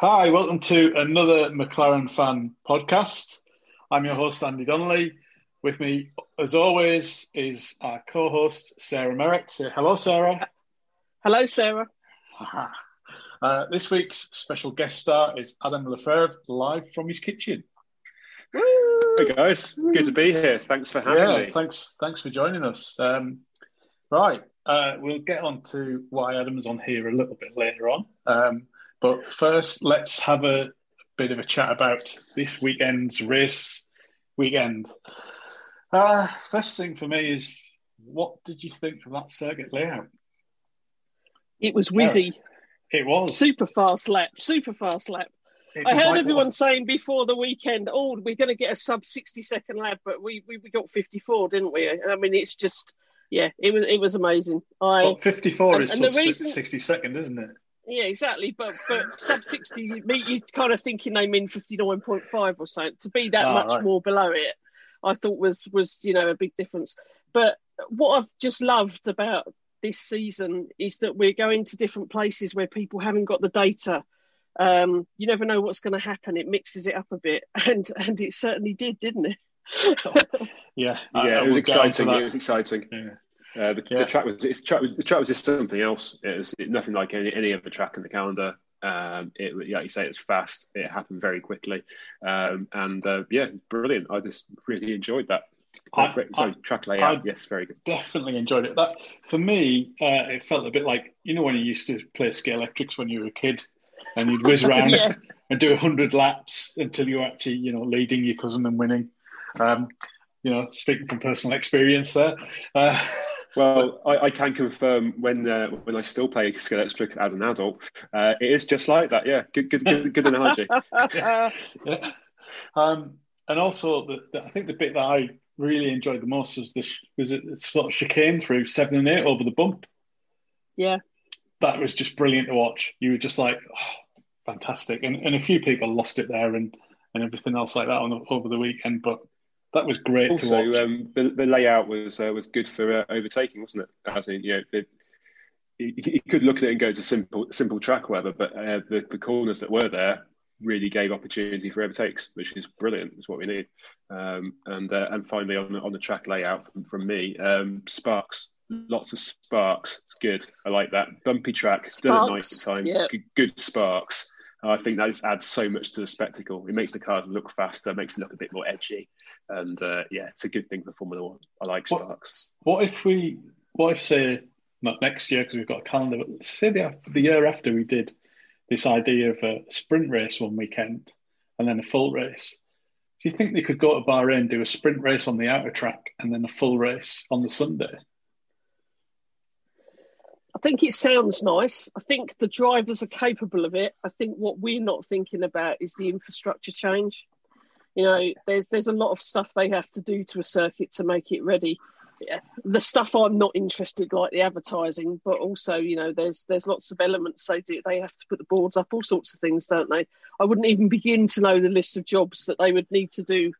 Hi, welcome to another McLaren fan podcast. I'm your host, Andy Donnelly. With me, as always, is our co host, Sarah Merritt. Say hello, Sarah. Hello, Sarah. Uh, this week's special guest star is Adam Le Feuvre, live from his kitchen. Woo! Hey guys, good to be here. Thanks for having me. yeah, me. thanks, thanks for joining us. Um, right, uh, we'll get on to why Adam's on here a little bit later on. Um, but first, let's have a bit of a chat about this weekend's race weekend. Uh, first thing for me is, what did you think of that circuit layout? It was whizzy. It was Super fast lap. Super fast lap. it I heard like everyone saying before the weekend, oh, we're going to get a sub 60 second lap, but we, we, we got 54, didn't we? I mean, it's just, yeah, it was it was amazing. I Well, 54 and- is and sub reason, sixty second, isn't it? Yeah, exactly. But but sub 60, you you kind of thinking they mean 59.5 or so. To be that Ah, much right. more below it, I thought was was you know a big difference. But what I've just loved about this season is that we're going to different places where people haven't got the data. Um, you never know what's going to happen. It mixes it up a bit, and and it certainly did, didn't it? Yeah, I- I Yeah, it was will get onto exciting. It was exciting. Yeah. Uh, the, Yeah. the track was it's track was the track was just something else. It was nothing like any, any other track in the calendar. Um, it yeah, like you say, it's fast. It happened very quickly, um, and uh, yeah, brilliant. I just really enjoyed that. I- Great. So I- track layout, I- yes, very good. definitely enjoyed it. That for me, uh, it felt a bit like you know when you used to play Scalextrics when you were a kid, and you'd whiz around Yeah. and do hundred laps until you were actually you know leading your cousin and winning. Um, you know, speaking from personal experience there. Uh, Well, I, I can confirm when uh, when I still play Scalextric as an adult, uh, it is just like that. Yeah, good, good, good, good analogy. yeah. Um, and also, the, the, I think the bit that I really enjoyed the most was this was it it's sort of chicane through seven and eight over the bump. yeah, That was just brilliant to watch. You were just like, oh, fantastic, and and a few people lost it there and and everything else like that on the, over the weekend, but that was great to Also, watch. um, the, the layout was uh, was good for uh, overtaking, wasn't it? As in, you know, it, you, you could look at it and go it's a simple simple track, whatever, but uh, the, the corners that were there really gave opportunity for overtakes, which is brilliant. Is what we need. Um, and uh, and finally, on the, on the track layout from, from me, um, sparks, lots of sparks. It's good. I like that bumpy track, still at night Sparks, time. yeah. Good, good sparks. I think that just adds so much to the spectacle. It makes the cars look faster, makes it look a bit more edgy, and uh, yeah, it's a good thing for Formula One. I like sparks. What if we, what if say not next year because we've got a calendar, but say the the year after we did this idea of a sprint race one weekend and then a full race. Do you think they could go to Bahrain, do a sprint race on the outer track, and then a full race on the Sunday? I think it sounds nice. I think the drivers are capable of it. I think what we're not thinking about is the infrastructure change. You know, there's there's a lot of stuff they have to do to a circuit to make it ready. Yeah, The stuff I'm not interested, like the advertising, but also, you know, there's there's lots of elements they do. They have to put the boards up, all sorts of things, don't they? I wouldn't even begin to know the list of jobs that they would need to do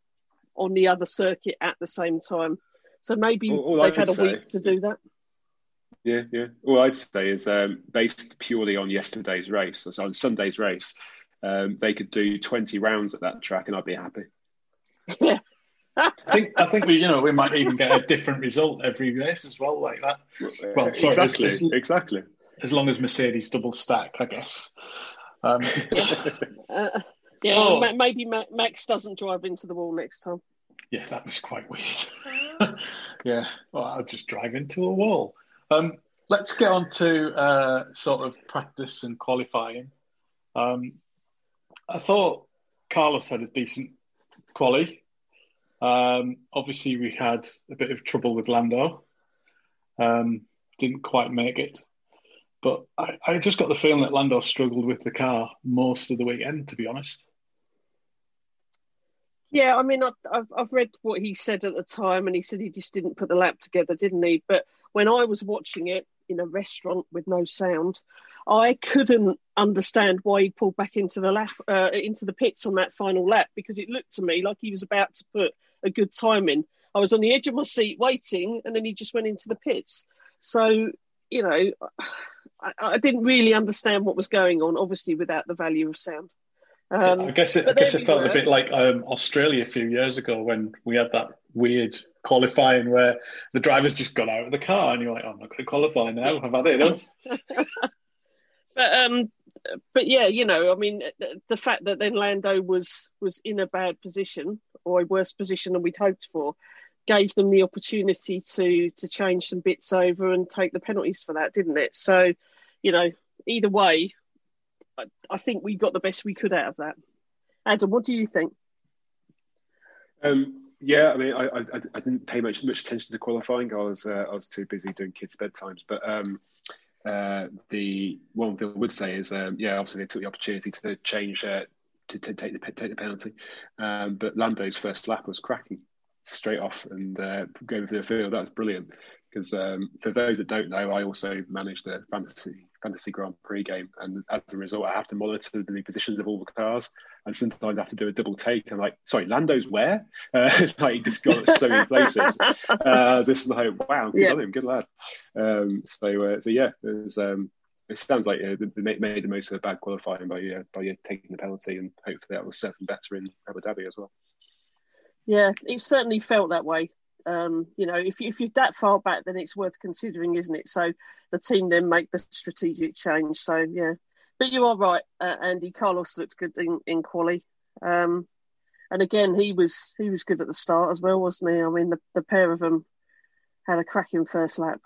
on the other circuit at the same time. So maybe All- all they've had a say- week to do that. Yeah, yeah. All I'd say is um, based purely on yesterday's race, so on Sunday's race, um, they could do 20 rounds at that track, and I'd be happy. Yeah. I think I think we you know we might even get a different result every race as well like that. Well, sorry, exactly, it's- it's- exactly. As long as Mercedes double stack, I guess. Um, Uh, yeah, Oh. ma- maybe Max doesn't drive into the wall next time. Yeah, that was quite weird. yeah, well, I'll just drive into a wall. Um, let's get on to uh, sort of practice and qualifying. Um, I thought Carlos had a decent quali. Um, obviously, we had a bit of trouble with Lando. Um, didn't quite make it. But I, I just got the feeling that Lando struggled with the car most of the weekend, to be honest. Yeah, I mean, I've, I've read what he said at the time, and he said he just didn't put the lap together, didn't he? But when I was watching it in a restaurant with no sound, I couldn't understand why he pulled back into the lap uh, into the pits on that final lap because it looked to me like he was about to put a good time in. I was on the edge of my seat waiting, and then he just went into the pits. So you know, I, I, didn't really understand what was going on. Obviously, without the value of sound. Um, I guess it, I guess it felt a bit like um, Australia a few years ago when we had that weird qualifying where the drivers just got out of the car and you're like, oh, I'm not going to qualify now. I've had it but um, but yeah, you know, I mean, the fact that then Lando was was in a bad position or a worse position than we'd hoped for, gave them the opportunity to to change some bits over and take the penalties for that, didn't it? So, you know, either way, I, think we got the best we could out of that. Adam, what do you think? Um, yeah, I mean, I, I, I, didn't pay much much attention to qualifying. I was uh, I was too busy doing kids' bedtimes. But um, uh, the one thing I would say is, um, yeah, obviously they took the opportunity to change uh, to, to, take the take the penalty. Um, but Lando's first lap was cracking straight off and uh, going through the field. That was brilliant because um, for those that don't know, I also manage the fantasy fantasy Grand Prix game, and as a result, I have to monitor the positions of all the cars, and sometimes I have to do a double take. I'm like, sorry, Lando's where? Uh, like he just got so many places. Uh, this is like, wow, good yeah. on him, good lad. Um, so, uh, so yeah, it was. Um, it sounds like uh, they made the most of a bad qualifying by uh, by uh, taking the penalty, and hopefully that will serve them better in Abu Dhabi as well. Yeah, it certainly felt that way. Um, you know, if, if you're that far back, then it's worth considering, isn't it? So the team then make the strategic change. So yeah, but you are right, uh, Andy. Carlos looked good in, in quali, um, and again he was he was good at the start as well, wasn't he? I mean, the, the pair of them had a cracking first lap.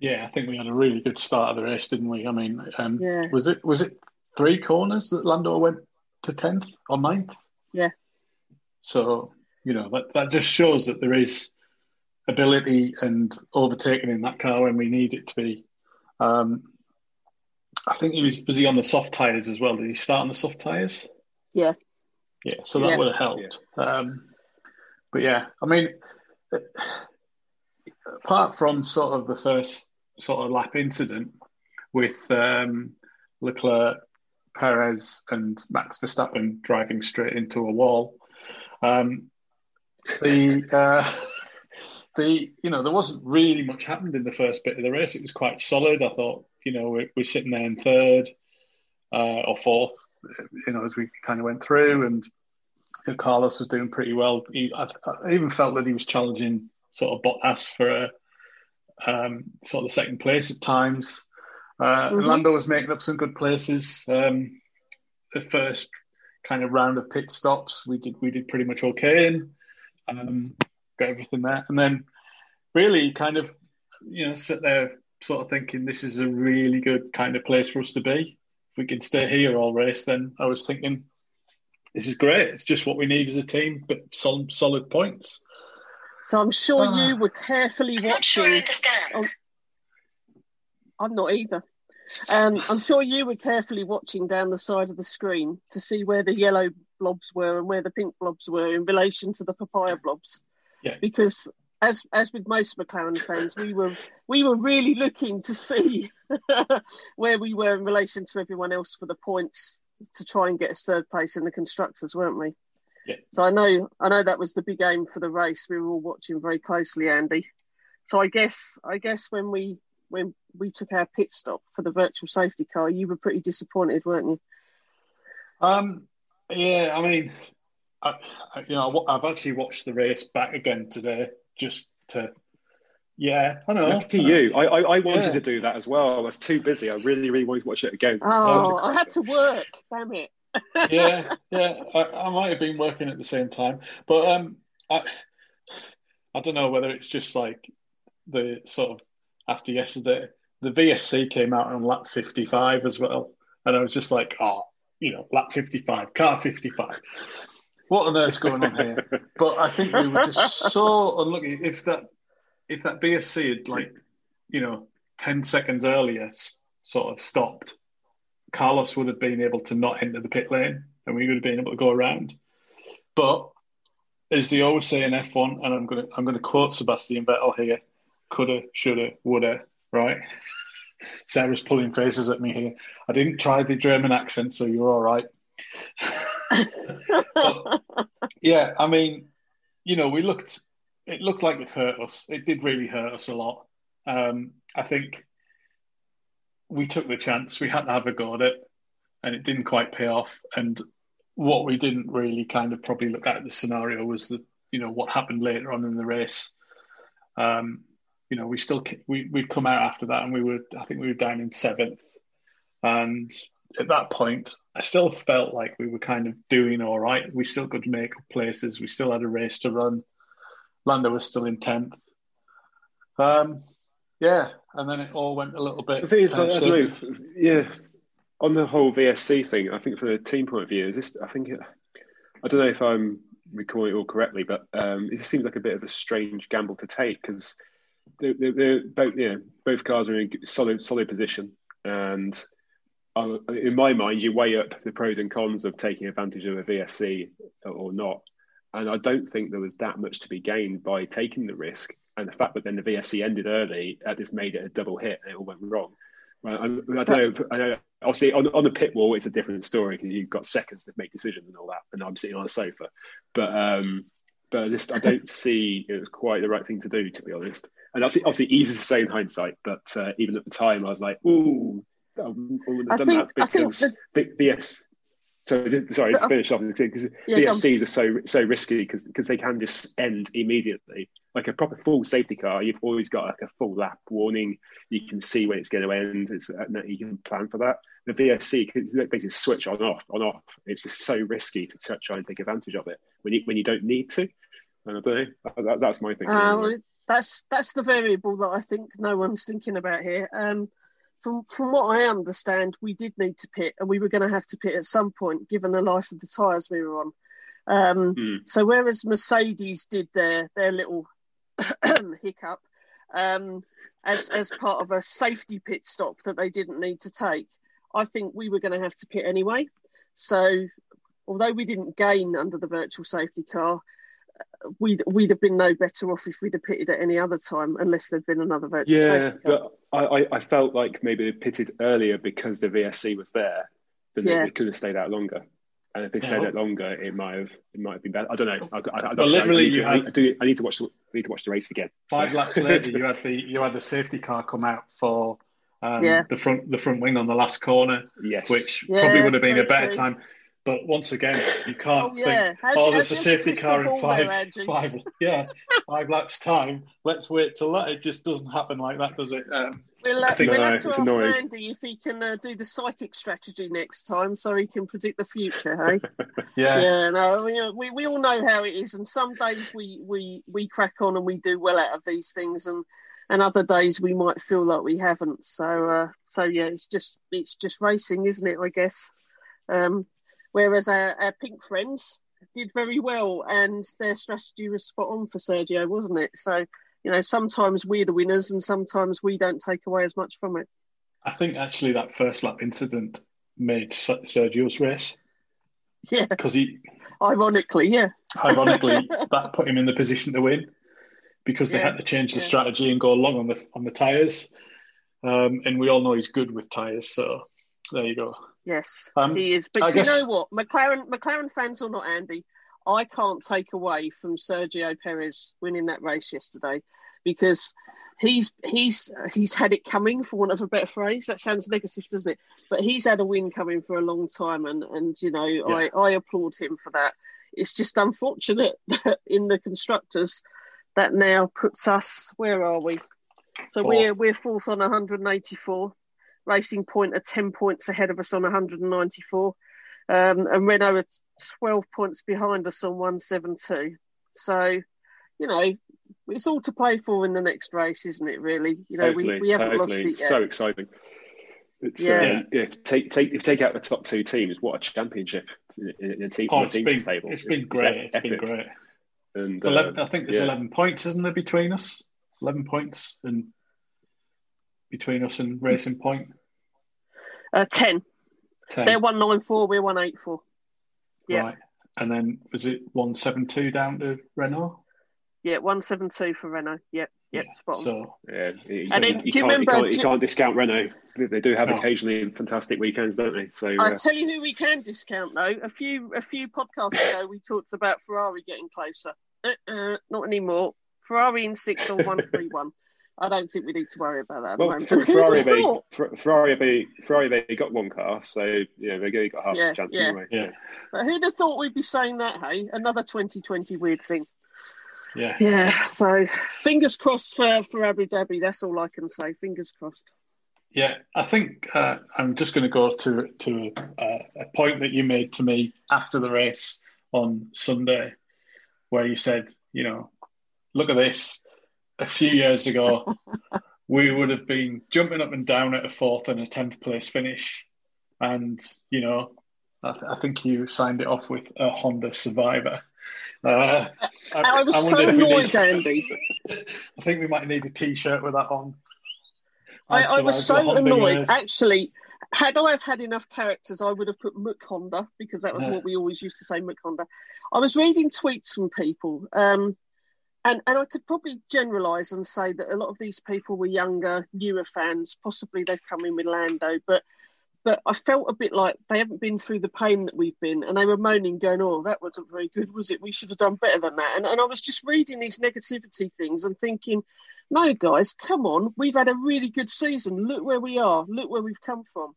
Yeah, I think we had a really good start of the race, didn't we? I mean, um, yeah. was it was it three corners that Lando went to tenth or 9th? Yeah. So you know that that just shows that there is ability and overtaking in that car when we need it to be. Um, I think he was was he on the soft tires as well. Did he start on the soft tires? Yeah. Yeah, so that yeah. would have helped. Yeah. Um, but yeah, I mean, apart from sort of the first sort of lap incident with um, Leclerc, Perez, and Max Verstappen driving straight into a wall, um, the uh, the you know there wasn't really much happened in the first bit of the race. It was quite solid. I thought you know we're, we're sitting there in third uh, or fourth, you know, as we kind of went through, and you know, Carlos was doing pretty well. He, I, I, even felt that he was challenging sort of Bottas for a um, sort of the second place at times. Uh, mm-hmm. Lando was making up some good places. Um, the first kind of round of pit stops, we did we did pretty much okay, and um, got everything there. And then really kind of, you know, sit there sort of thinking this is a really good kind of place for us to be. If we can stay here all race, then I was thinking this is great. It's just what we need as a team, but solid, solid points. So I'm sure uh, you were carefully I'm watching. Sure understand. Oh, I'm not either. Um, I'm sure you were carefully watching down the side of the screen to see where the yellow blobs were and where the pink blobs were in relation to the papaya blobs. Yeah. Because as as with most McLaren fans, we were we were really looking to see where we were in relation to everyone else for the points to try and get a third place in the constructors, weren't we? Yeah. So I know I know that was the big aim for the race. We were all watching very closely, Andy. So I guess I guess when we when we took our pit stop for the virtual safety car, you were pretty disappointed, weren't you? Um, yeah, I mean, I, you know, I've actually watched the race back again today just to. Yeah, I know. Look at you. I, I, I wanted yeah. to do that as well. I was too busy. I really, really wanted to watch it again. Oh, I had to work. Damn it. yeah, yeah. I, I, might have been working at the same time, but um, I, I don't know whether it's just like the sort of after yesterday, the VSC came out on lap fifty-five as well, and I was just like, oh, you know, lap fifty-five, car fifty-five what on earth's going on here? But I think we were just so unlucky. If that if that VSC had like you know ten seconds earlier sort of stopped, Carlos would have been able to not enter the pit lane, and we would have been able to go around. But as they always say in F1, and I'm gonna I'm gonna quote Sebastian Vettel here: "Coulda, shoulda, woulda." Right. Sarah's pulling faces at me here. I didn't try the German accent, so you're all right. but, yeah, I mean, you know, we looked. It looked like it hurt us. It did really hurt us a lot. Um, I think we took the chance. We had to have a go at it, and it didn't quite pay off. And what we didn't really kind of probably look at the scenario was the you know what happened later on in the race. Um, you know, we still we we'd come out after that, and we were I think we were down in seventh, and at that point, I still felt like we were kind of doing all right. We still could make places. We still had a race to run. Lando was still in tenth. Um, yeah, and then it all went a little bit. The thing is, I, I know, yeah, on the whole VSC thing, I think from a team point of view, is this? I think it, I don't know if I'm recalling it all correctly, but um, it seems like a bit of a strange gamble to take because they're, they're, both, you know, both cars are in solid, solid position, and in my mind, you weigh up the pros and cons of taking advantage of a VSC or not, and I don't think there was that much to be gained by taking the risk. And the fact that then the VSC ended early, that just made it a double hit, and it all went wrong. I, I don't know. I know. Obviously, on, on the pit wall, it's a different story because you've got seconds to make decisions and all that, and I'm sitting on a sofa. But um, but I just I don't see it was quite the right thing to do, to be honest. And that's obviously easy to say in hindsight, but uh, even at the time, I was like, "Ooh, I wouldn't have done think, that because the, VS so sorry, to finish off because yeah, VSCs are so so risky because because they can just end immediately. Like a proper full safety car, you've always got like a full lap warning. You can see when it's going to end. It's uh, you can plan for that. The VSC can basically switch on off on off. It's just so risky to try and take advantage of it when you when you don't need to. And I don't know. That, that's my thing. Uh, well, that's that's the variable that I think no one's thinking about here. Um, from from what I understand, we did need to pit, and we were going to have to pit at some point, given the life of the tyres we were on. Um, mm. So whereas Mercedes did their their little hiccup um, as as part of a safety pit stop that they didn't need to take, I think we were going to have to pit anyway. So although we didn't gain under the virtual safety car, we'd we'd have been no better off if we'd have pitted at any other time, unless there'd been another virtual yeah, but I, I felt like maybe they pitted earlier because the VSC was there, then yeah. they could have stayed out longer. And if they stayed yeah. out longer, it might have it might have been better. I don't know. I, I, I, well, literally, you had, I, do, I need to watch the I need to watch the race again. Five so. laps later, you had the you had the safety car come out for um, yeah. the front the front wing on the last corner, yes, which probably would have been a better true. time. But once again, you can't oh, yeah. think, how's, oh, there's a safety car in five, there, five, yeah, five laps time. Let's wait till that. It just doesn't happen like that, does it? Um, we'll, uh, we'll have to ask annoying. Andy if he can uh, do the psychic strategy next time, so he can predict the future. Hey, yeah, yeah. No, we, we we all know how it is, and some days we we we crack on and we do well out of these things, and and other days we might feel like we haven't. So uh, so yeah, it's just it's just racing, isn't it? I guess. Um, Whereas our, our pink friends did very well, and their strategy was spot on for Sergio, wasn't it? So, you know, sometimes we're the winners, and sometimes we don't take away as much from it. I think actually that first lap incident made Sergio's race. Yeah, because he, ironically, yeah, ironically, that put him in the position to win because they yeah, had to change the yeah. strategy and go along on the on the tires. Um, and we all know he's good with tires, so there you go. Yes, um, he is. But I do guess... you know what? McLaren, McLaren fans or not, Andy, I can't take away from Sergio Perez winning that race yesterday because he's he's he's had it coming for want of a better phrase. That sounds negative, doesn't it? But he's had a win coming for a long time, and and you know yeah. I I applaud him for that. It's just unfortunate that in the constructors that now puts us where are we? So we we're we're fourth on 184. Racing Point are 10 points ahead of us on 194. Um, and Renault are 12 points behind us on 172. So, you know, it's all to play for in the next race, isn't it, really? You know, totally, we, we haven't totally. lost it it's yet. so exciting. It's, yeah. Uh, yeah. Take, take, if you take out the top two teams, what a championship in, in a team, oh, it's been, table. It's been it's, great. It's, it's been great. And, 11, uh, I think there's yeah. 11 points, isn't there, between us? 11 points and between us and Racing Point? Uh, 10. 10. They're 194, we're 184. Yeah. Right. And then was it 172 down to Renault? Yeah, 172 for Renault. Yep. Yep, yeah. spot on. So, yeah, you, and then, you, do you remember? You can't, you can't, discount Renault. They do have no. occasionally fantastic weekends, don't they? So I uh, tell you who we can discount though. A few a few podcasts ago, we talked about Ferrari getting closer. Uh-uh, not anymore. Ferrari in six on one three one. I don't think we need to worry about that. Well, Ferrari, they, Ferrari, they, Ferrari, they got one car, so you know they got half yeah, a chance yeah. anyway. Yeah. So. But who'd have thought we'd be saying that? Hey, another 2020 weird thing. Yeah. Yeah. So fingers crossed for for Abu Dhabi. That's all I can say. Fingers crossed. Yeah, I think uh, I'm just going to go to to uh, a point that you made to me after the race on Sunday, where you said, you know, look at this. A few years ago, we would have been jumping up and down at a fourth and a tenth place finish, and you know, I, th- I think you signed it off with a Honda Survivor. Uh, I, I, was I so annoyed, need, Andy. I think we might need a T-shirt with that on. I, I was so annoyed. Actually, had I have had enough characters, I would have put Mook Honda because that was yeah. what we always used to say, Mook Honda. I was reading tweets from people, um, and and I could probably generalise and say that a lot of these people were younger, newer fans. Possibly they've come in with Lando, but but I felt a bit like they haven't been through the pain that we've been, and they were moaning, going, "Oh, that wasn't very good, was it? We should have done better than that." And, and I was just reading these negativity things and thinking, "No, guys, come on, we've had a really good season. Look where we are. Look where we've come from.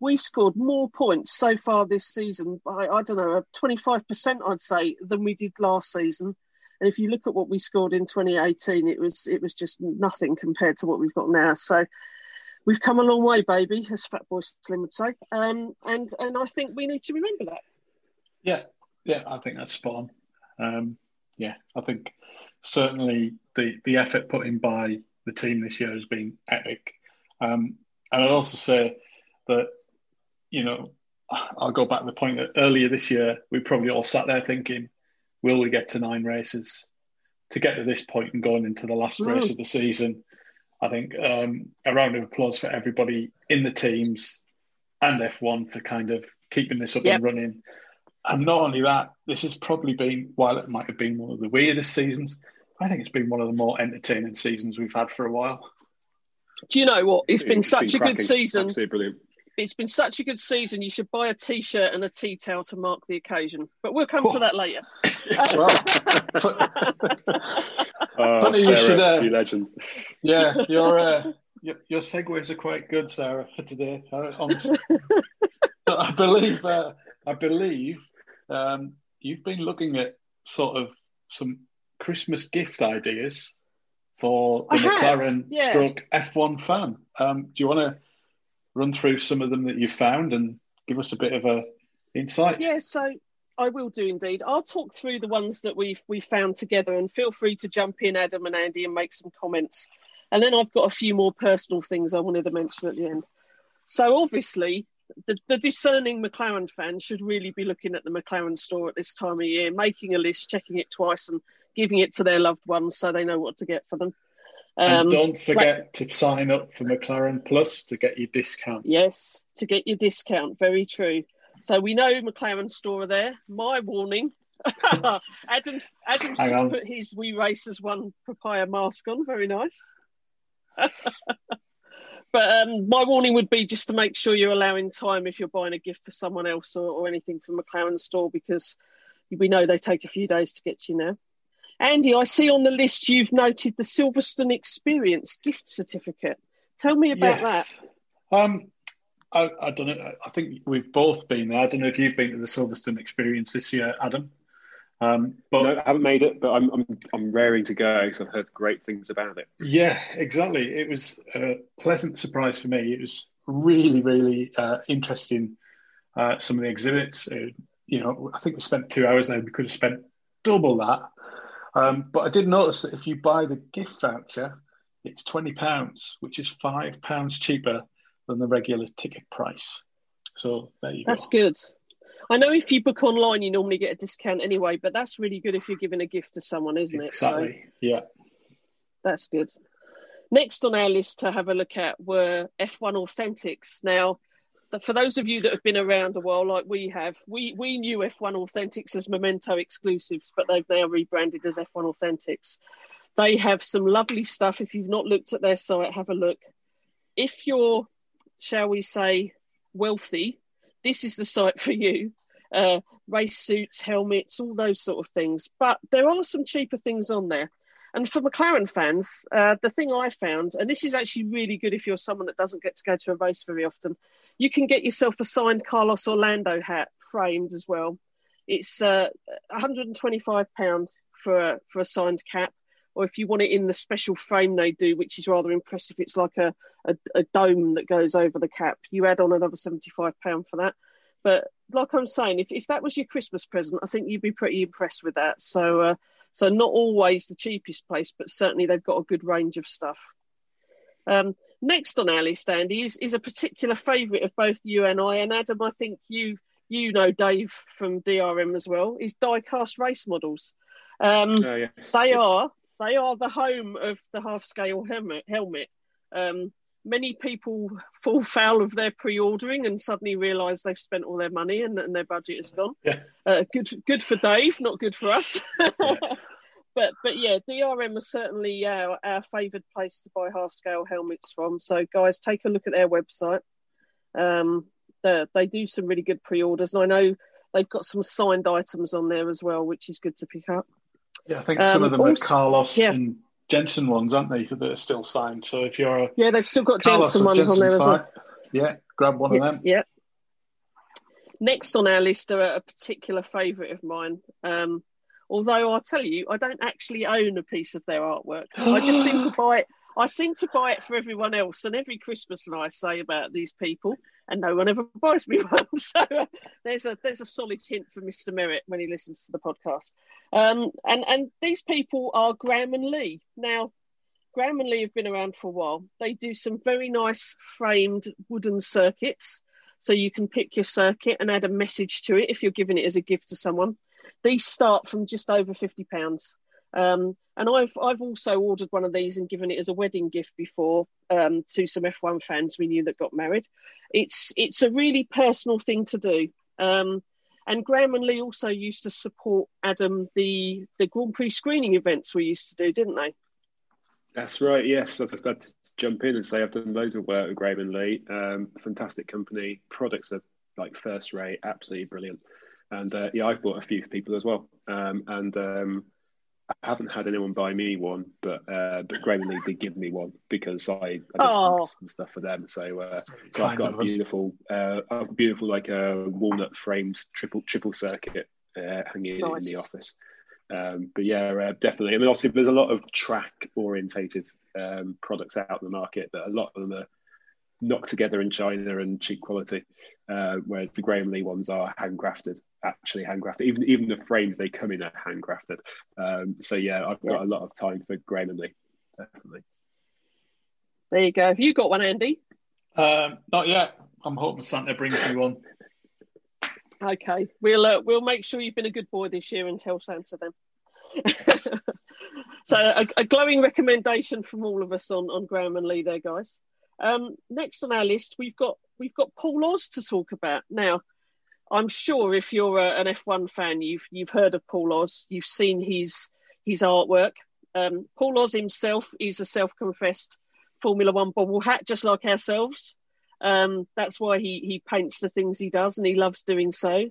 We've scored more points so far this season by I don't know, twenty five percent, I'd say, than we did last season." And if you look at what we scored in 2018, it was it was just nothing compared to what we've got now. So we've come a long way, baby, as Fatboy Slim would say. Um, and and I think we need to remember that. Yeah, yeah, I think that's spot on. Um, yeah, I think certainly the the effort put in by the team this year has been epic. Um, and I'd also say that, you know, I'll go back to the point that earlier this year we probably all sat there thinking, will we get to nine races? To get to this point and going into the last mm. race of the season, I think um, a round of applause for everybody in the teams and F1 for kind of keeping this up yep. and running. And not only that, this has probably been, while it might have been one of the weirdest seasons, I think it's been one of the more entertaining seasons we've had for a while. Do you know what? it's been it's such been a good season. Absolutely brilliant. It's been such a good season. You should buy a T-shirt and a tea towel to mark the occasion. But we'll come to that later. oh, funny Sarah, you should. Uh, you legend. Yeah, your, uh, your your segues are quite good, Sarah, for today. Uh, I believe. Uh, I believe um, you've been looking at sort of some Christmas gift ideas for the I McLaren have, yeah. stroke F1 fan. Um, do you want to run through some of them that you found and give us a bit of a insight? Yeah, so I will do indeed. I'll talk through the ones that we've we found together, and feel free to jump in, Adam and Andy, and make some comments. And then I've got a few more personal things I wanted to mention at the end. So obviously, the, the discerning McLaren fan should really be looking at the McLaren store at this time of year, making a list, checking it twice, and giving it to their loved ones so they know what to get for them. Um, and don't forget to sign up for McLaren Plus to get your discount. Yes, to get your discount. Very true. So we know McLaren store there. My warning. Adam's Adam's Hang just on. put his We Race As One papaya mask on. Very nice. but um, my warning would be just to make sure you're allowing time if you're buying a gift for someone else or, or anything from McLaren store because we know they take a few days to get to you now. Andy, I see on the list you've noted the Silverstone Experience gift certificate. Tell me about yes. that. Um, I, I, don't know. I think we've both been there. I don't know if you've been to the Silverstone Experience this year, Adam. Um, but no, I haven't made it, but I'm I'm, I'm raring to go because I've heard great things about it. Yeah, exactly. It was a pleasant surprise for me. It was really, really uh, interesting. Uh, some of the exhibits. Uh, you know, I think we spent two hours there. We could have spent double that. Um, but I did notice that if you buy the gift voucher, it's twenty pounds, which is five pounds cheaper than the regular ticket price. So there you that's go. That's good. I know if you book online, you normally get a discount anyway, but that's really good if you're giving a gift to someone, isn't it? Exactly. So, yeah. That's good. Next on our list to have a look at were F1 Authentics. Now, for those of you that have been around a while, like we have, we, we knew F1 Authentics as Memento exclusives, but they've now rebranded as F1 Authentics. They have some lovely stuff. If you've not looked at their site, have a look. If you're, shall we say, wealthy, this is the site for you. Uh, race suits, helmets, all those sort of things. But there are some cheaper things on there. And for McLaren fans, uh, the thing I found, and this is actually really good if you're someone that doesn't get to go to a race very often, you can get yourself a signed Carlos or Lando hat framed as well. It's uh, 125 pound for a, for a signed cap, or if you want it in the special frame they do, which is rather impressive. It's like a, a, a dome that goes over the cap. You add on another 75 pound for that. But like I'm saying, if, if that was your Christmas present, I think you'd be pretty impressed with that. So, uh, so not always the cheapest place, but certainly they've got a good range of stuff. Um, next on our list, Andy, is, is a particular favourite of both you and I. And Adam, I think you you know Dave from DRM as well. Is diecast race models. Um, oh, yes. They are they are the home of the half scale helmet. Helmet. Um, many people fall foul of their pre-ordering and suddenly realise they've spent all their money and, and their budget is gone. Yeah. Uh, good, good for Dave, not good for us. yeah. But but yeah, DRM is certainly our, our favoured place to buy half scale helmets from. So guys, take a look at their website. Um, they do some really good pre-orders, and I know they've got some signed items on there as well, which is good to pick up. Yeah, I think um, some of them also, are Carlos yeah. and Jensen ones, aren't they? That are still signed. So if you're a yeah, they've still got Jensen ones Jensen on there as well. Yeah, grab one yeah, of them. Yeah. Next on our list are a particular favourite of mine. Um, although I'll tell you, I don't actually own a piece of their artwork. I just seem to buy it. I seem to buy it for everyone else, and every Christmas and I say about these people, and no one ever buys me one. So uh, there's a there's a solid hint for Mr. Merritt when he listens to the podcast. Um, and and these people are Graham and Lee. Now, Graham and Lee have been around for a while. They do some very nice framed wooden circuits, so you can pick your circuit and add a message to it if you're giving it as a gift to someone. These start from just over fifty pounds. Um, and I've I've also ordered one of these and given it as a wedding gift before um, to some F1 fans we knew that got married. It's it's a really personal thing to do. Um, and Graham and Lee also used to support Adam the the Grand Prix screening events we used to do, didn't they? That's right. Yes, I was glad to jump in and say I've done loads of work with Graham and Lee. Um, fantastic company. Products are like first rate, absolutely brilliant. And uh, yeah, I've bought a few for people as well. Um, and um, I haven't had anyone buy me one, but uh, but Graham and Lee did give me one because I, I did some, some, stuff for them. So, uh, so I've got a beautiful, uh, a beautiful like a uh, walnut framed triple triple circuit uh, hanging nice. in the office. Um, but yeah, uh, definitely. I mean, obviously, there's a lot of track orientated um, products out in the market, but a lot of them are knocked together in China and cheap quality, uh, whereas the Graham Lee ones are handcrafted, actually handcrafted. Even even the frames they come in are handcrafted. Um, so yeah, I've got yeah. a lot of time for Graham and Lee, definitely. There you go. Have you got one, Andy? Um, not yet. I'm hoping Santa brings me one. Okay, we'll uh, we'll make sure you've been a good boy this year and tell Santa then. so a, a, glowing recommendation from all of us on on Graham and Lee there, guys. Um, next on our list, we've got we've got Paul Oz to talk about. Now, I'm sure if you're a, an F1 fan, you've you've heard of Paul Oz, you've seen his his artwork. Um, Paul Oz himself is a self-confessed Formula One bobble hat, just like ourselves. Um, that's why he he paints the things he does, and he loves doing so.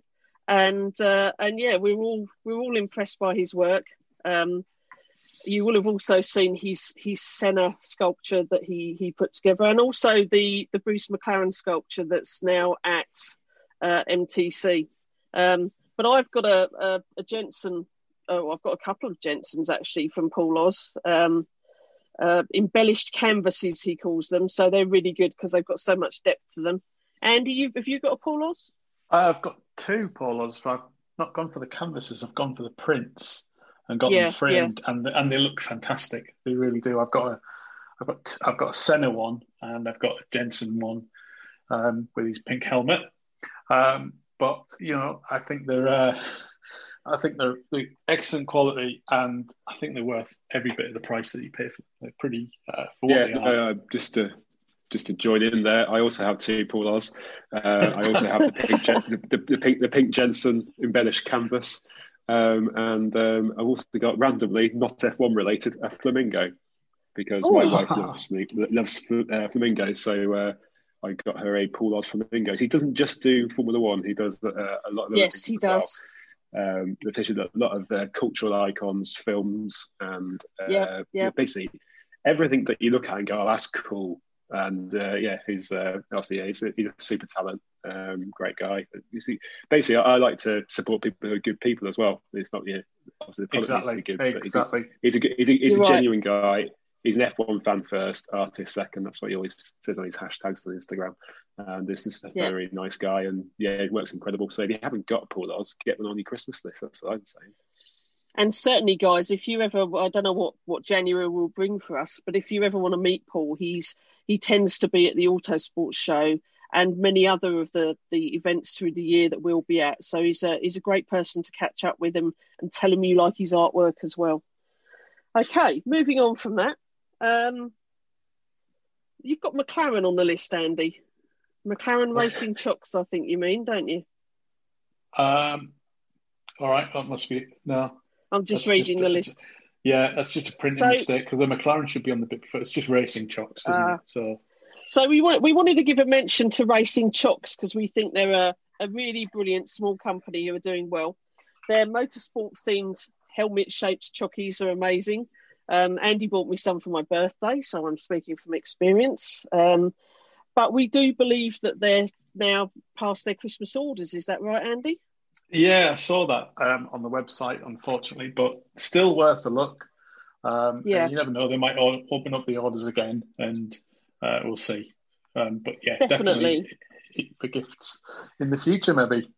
And uh, and yeah, we're all we're all impressed by his work. Um, you will have also seen his his Senna sculpture that he he put together, and also the the Bruce McLaren sculpture that's now at uh, MTC. Um, but I've got a, a, a Jensen. Oh, I've got a couple of Jensens actually from Paul Oz. Um, uh, embellished canvases, he calls them. So they're really good because they've got so much depth to them. Andy, you, have you got a Paul Oz? I've got two Paul Oz. But I've not gone for the canvases. I've gone for the prints and got yeah, them framed, yeah. and and they look fantastic. They really do. I've got a, I've got I've got a Senna one, and I've got a Jensen one um, with his pink helmet. Um, but you know, I think they're uh, I think they're, they're excellent quality, and I think they're worth every bit of the price that you pay for. They're pretty uh, for yeah. Uh, just to just to join in there, I also have two Paul Oz. Uh, I also have the pink, the, the, the, pink the pink Jensen embellished canvas. Um, and um, I've also got randomly, not F1 related, a flamingo because my wife loves, loves uh, flamingos. So uh, I got her a Paul Oz flamingos. He doesn't just do Formula One; he does uh, a lot of. Yes, he does. Um, they featured a lot of uh, cultural icons, films, and uh, yeah, yeah. basically everything that you look at and go, "Oh, that's cool." And uh, yeah, he's uh, obviously yeah, he's, a, he's a super talent, um, great guy. You see, basically, I, I, like to support people who are good people as well. It's not yeah, obviously the product exactly. needs to be good, exactly. he's a he's a, he's a, he's a right. genuine guy. He's an F1 fan first, artist second. That's what he always says on his hashtags on Instagram. And this is a yeah. very nice guy, and yeah, it works incredible. So if you haven't got Paul Oz, get them on your Christmas list. That's what I'm saying. And certainly, guys, if you ever, I don't know what, what January will bring for us, but if you ever want to meet Paul, he's he tends to be at the Autosports Show and many other of the, the events through the year that we'll be at. So he's a he's a great person to catch up with him and tell him you like his artwork as well. Okay, moving on from that. Um, you've got McLaren on the list, Andy. McLaren Racing Chocks, I think you mean, don't you? Um, all right, that must be no. I'm just that's reading just, the list. Yeah, that's just a printing so, mistake because the McLaren should be on the bit before. It's just Racing Chocks, isn't uh, it? So, so we want, we wanted to give a mention to Racing Chocks because we think they're a, a really brilliant small company who are doing well. Their motorsport themed helmet shaped chockies are amazing. Um, Andy bought me some for my birthday, so I'm speaking from experience. Um, but we do believe that they're now past their Christmas orders. Is that right, Andy? Yeah, I saw that um, on the website, unfortunately, but still worth a look. Um, yeah, you never know; they might open up the orders again, and uh, we'll see. Um, but yeah, definitely. definitely for gifts in the future, maybe.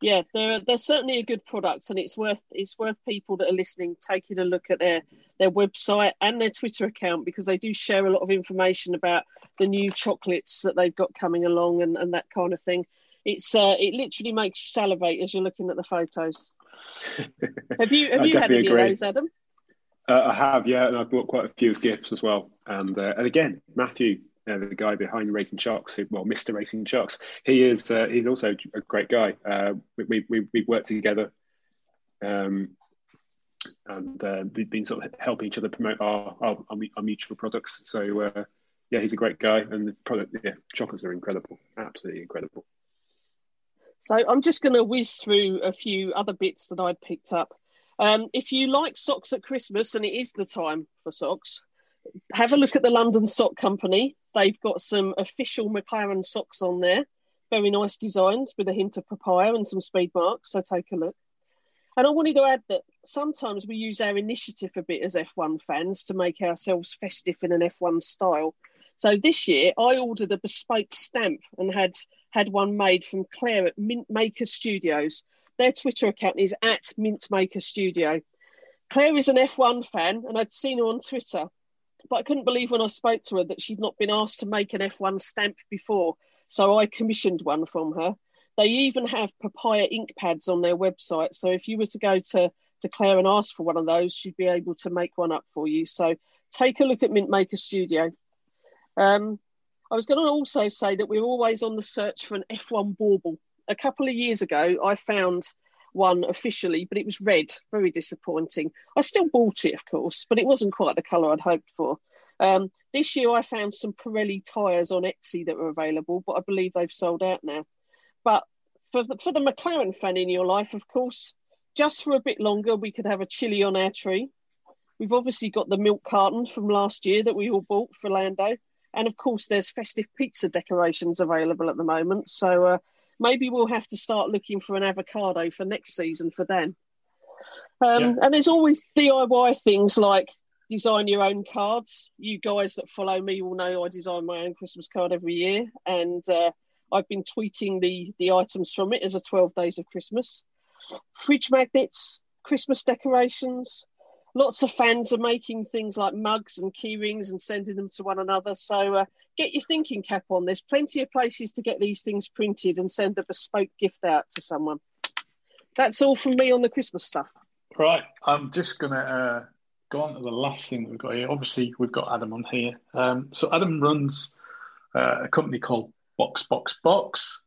Yeah, they're they're certainly a good product, and it's worth it's worth people that are listening taking a look at their their website and their Twitter account because they do share a lot of information about the new chocolates that they've got coming along and, and that kind of thing it's uh, it literally makes you salivate as you're looking at the photos. have you have you had any agree. of those, Adam? Uh, I have, yeah, and I've bought quite a few as gifts as well. And uh, and again, Matthew, uh, the guy behind Racing Chocks, who, well, Mister Racing Chocks, he is uh, he's also a great guy. Uh, we we we've worked together, um, and uh, we've been sort of helping each other promote our our, our mutual products. So yeah, he's a great guy, and the product, yeah, chocolates are incredible, absolutely incredible. So I'm just going to whiz through a few other bits that I'd picked up. Um, if you like socks at Christmas, and it is the time for socks, have a look at the London Sock Company. They've got some official McLaren socks on there. Very nice designs with a hint of papaya and some speed marks. So take a look. And I wanted to add that sometimes we use our initiative a bit as F1 fans to make ourselves festive in an F1 style. So this year I ordered a bespoke stamp and had had one made from Claire at Mint Maker Studios. Their Twitter account is at Mint Maker Studio. Claire is an F1 fan, and I'd seen her on Twitter, but I couldn't believe when I spoke to her that she'd not been asked to make an F1 stamp before. So I commissioned one from her. They even have papaya ink pads on their website. So if you were to go to, to Claire and ask for one of those, she'd be able to make one up for you. So take a look at Mint Maker Studio. Um, I was going to also say that we're always on the search for an F1 bauble. A couple of years ago, I found one officially, but it was red. Very disappointing. I still bought it, of course, but it wasn't quite the colour I'd hoped for. Um, this year, I found some Pirelli tyres on Etsy that were available, but I believe they've sold out now. But for the, for the McLaren fan in your life, of course, just for a bit longer, we could have a chili on our tree. We've obviously got the milk carton from last year that we all bought for Lando. And of course, there's festive pizza decorations available at the moment. So uh, maybe we'll have to start looking for an avocado for next season for Dan. Um, yeah. And there's always DIY things like design your own cards. You guys that follow me will know I design my own Christmas card every year, and uh, I've been tweeting the the items from it as a 12 days of Christmas. Fridge magnets, Christmas decorations, lots of fans are making things like mugs and key rings and sending them to one another. So uh, get your thinking cap on. There's plenty of places to get these things printed and send a bespoke gift out to someone. That's all from me on the Christmas stuff. Right. I'm just going to uh, go on to the last thing we've got here. Obviously, we've got Adam on here. Um, so Adam runs uh, a company called Box Box Box.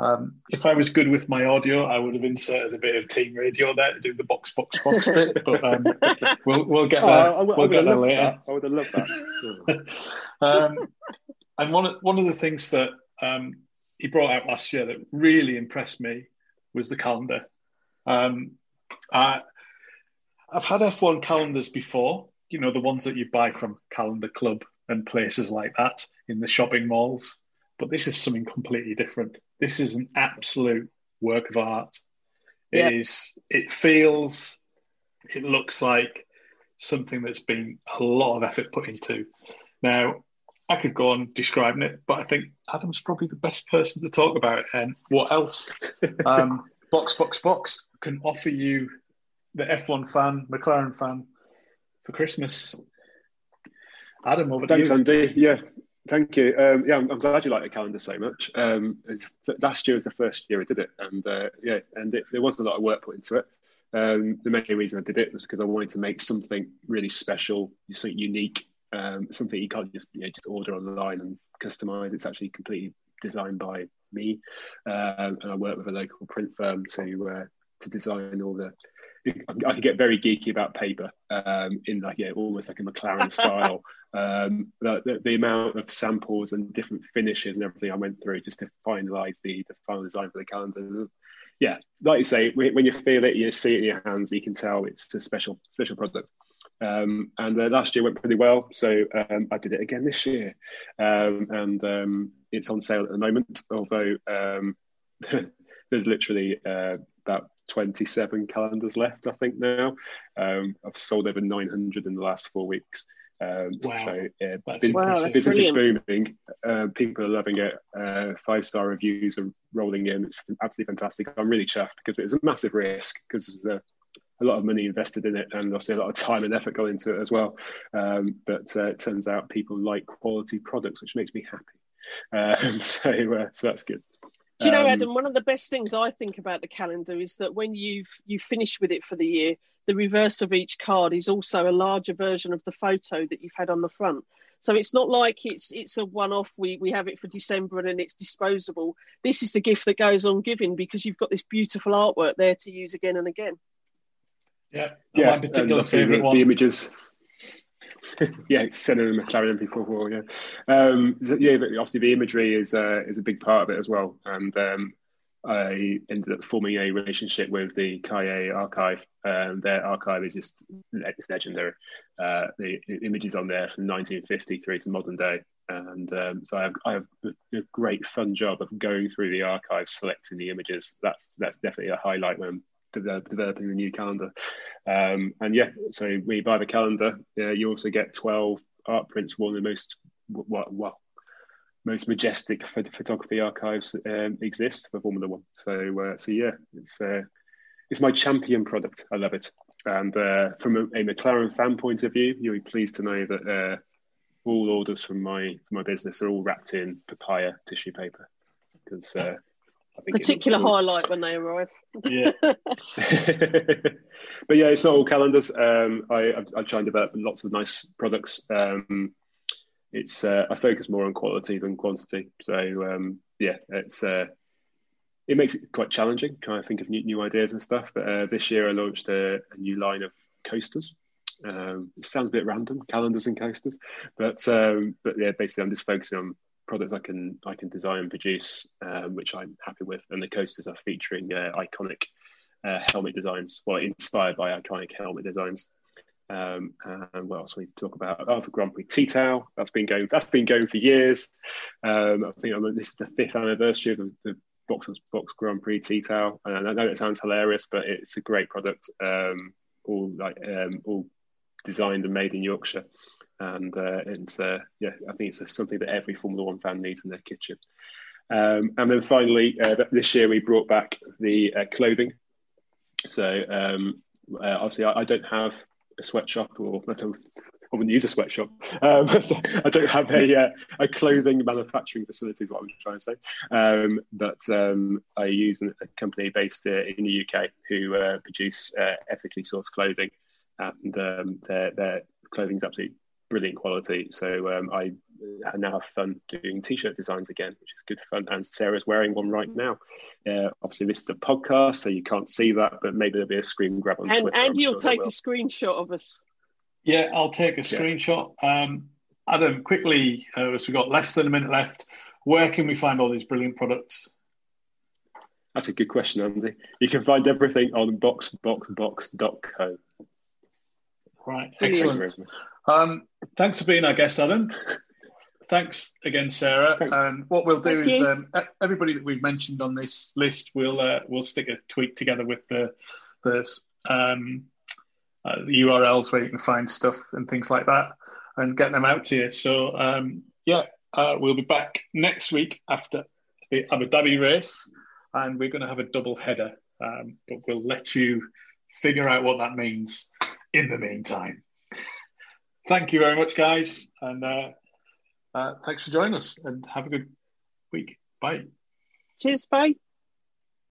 Um, if I was good with my audio, I would have inserted a bit of team radio there to do the box, box, box bit. But um, we'll we'll get there. Oh, we'll get there later. That. I would have loved that. um, and one of one of the things that um, he brought out last year that really impressed me was the calendar. Um, I, I've had F1 calendars before, you know, the ones that you buy from Calendar Club and places like that in the shopping malls. But this is something completely different. This is an absolute work of art. It yeah. is. It feels. It looks like something that's been a lot of effort put into. Now, I could go on describing it, but I think Adam's probably the best person to talk about it. And what else? um, Box Box Box can offer you the F1 fan, McLaren fan, for Christmas. Adam, over Thanks, to you. Andy. Yeah, thank you. Um, yeah, I'm, I'm, glad you like the calendar so much. Um, last year was the first year I did it, and uh, yeah, and it, there wasn't a lot of work put into it. Um, the main reason I did it was because I wanted to make something really special, something unique, um, something you can't just you know, just order online and customize. It's actually completely designed by me, uh, and I work with a local print firm to uh, to design all the I can get very geeky about paper um, in like yeah, almost like a McLaren style. Um, the, the, the, amount of samples and different finishes and everything I went through just to finalise the, the final design for the calendar. Yeah, like you say, when you feel it, you see it in your hands, you can tell it's a special special product. Um, and uh, last year went pretty well, so um, I did it again this year, um, and um, it's on sale at the moment. Although um, there's literally uh, about 27 calendars left, I think now. I've sold over 900 in the last four weeks. Um, wow. So yeah, business, wow, business is booming. Uh, people are loving it. Uh, five star reviews are rolling in. It's absolutely fantastic. I'm really chuffed because it's a massive risk because there's a lot of money invested in it and obviously a lot of time and effort going into it as well. Um, but uh, it turns out people like quality products, which makes me happy. Um, so, uh, so that's good. Do you know, um, Adam? One of the best things I think about the calendar is that when you've you finish with it for the year, the reverse of each card is also a larger version of the photo that you've had on the front. So it's not like it's it's a one-off. We we have it for December and then it's disposable. This is the gift that goes on giving because you've got this beautiful artwork there to use again and again. Yeah, yeah. My particular favorite one. The images yeah, it's Senna and McLaren before war. Yeah, um, yeah. But obviously, the imagery is uh, is a big part of it as well. And um, I ended up forming a relationship with the Cahiers archive. Um, their archive is just it's legendary. Uh, the, images on there from 1953 to modern day, and um, so I have, I have a great fun job of going through the archive, selecting the images. That's that's definitely a highlight when developing the new calendar. Um, and yeah, so we buy the calendar. Uh, you also get 12 art prints, one of the most, well, well most majestic photography archives um, exist for Formula One. So, uh, so yeah, it's uh, it's my champion product. I love it. And uh, from a, a, McLaren fan point of view, you'll be pleased to know that uh, all orders from my from my business are all wrapped in papaya tissue paper because uh, particular highlight when they arrive. Yeah. but yeah, it's not all calendars. Um, I, I try and develop lots of nice products. Um, it's uh, I focus more on quality than quantity. So um, yeah, it's uh, it makes it quite challenging trying to think of new, new ideas and stuff. But uh, this year I launched a, a new line of coasters. Um, it sounds a bit random, calendars and coasters, but um, but yeah, basically I'm just focusing on products I can I can design and produce, um, which I'm happy with. And the coasters are featuring uh, iconic uh, helmet designs, well, inspired by iconic helmet designs. Um, and what else we need to talk about? Oh, the Grand Prix Tea Towel. That's been going. That's been going for years. Um, I think I'm, this is the fifth anniversary of the, the Box Box Grand Prix Tea Towel. And I know it sounds hilarious, but it's a great product. Um, all like um, all designed and made in Yorkshire and uh, it's uh, yeah, I think it's something that every Formula One fan needs in their kitchen. Um, and then finally, uh, this year we brought back the uh, clothing. So um, uh, obviously, I, I, don't have a sweatshop, or I, don't, I wouldn't use a sweatshop. Um, I don't have a, uh, a clothing manufacturing facility. Is what I'm trying to say. Um, but um, I use a company based in the UK who produce ethically sourced clothing, and um, their their clothing is absolutely brilliant quality. So um, I now have fun doing t-shirt designs again, which is good fun. And Sarah's wearing one right now. Uh, obviously, this is a podcast, so you can't see that, but maybe there'll be a screen grab on and, Twitter. And you'll sure take a screenshot of us. Yeah, I'll take a screenshot. Yeah. Um, Adam, quickly, uh, as we've got less than a minute left, where can we find all these brilliant products? That's a good question, Andy. You can find everything on boxboxbox.co. Right, excellent. Um, thanks for being our guest, Adam. Thanks again, Sarah. Thanks. And what we'll do Thank is um, everybody that we've mentioned on this list, we'll uh, we'll stick a tweet together with the the, um, uh, the URLs where you can find stuff and things like that, and get them out to you. So um, yeah, uh, we'll be back next week after the Abu Dhabi race, and we're going to have a double header. Um, but we'll let you figure out what that means in the meantime. Thank you very much, guys, and uh, uh, thanks for joining us and have a good week. Bye. Cheers. Bye.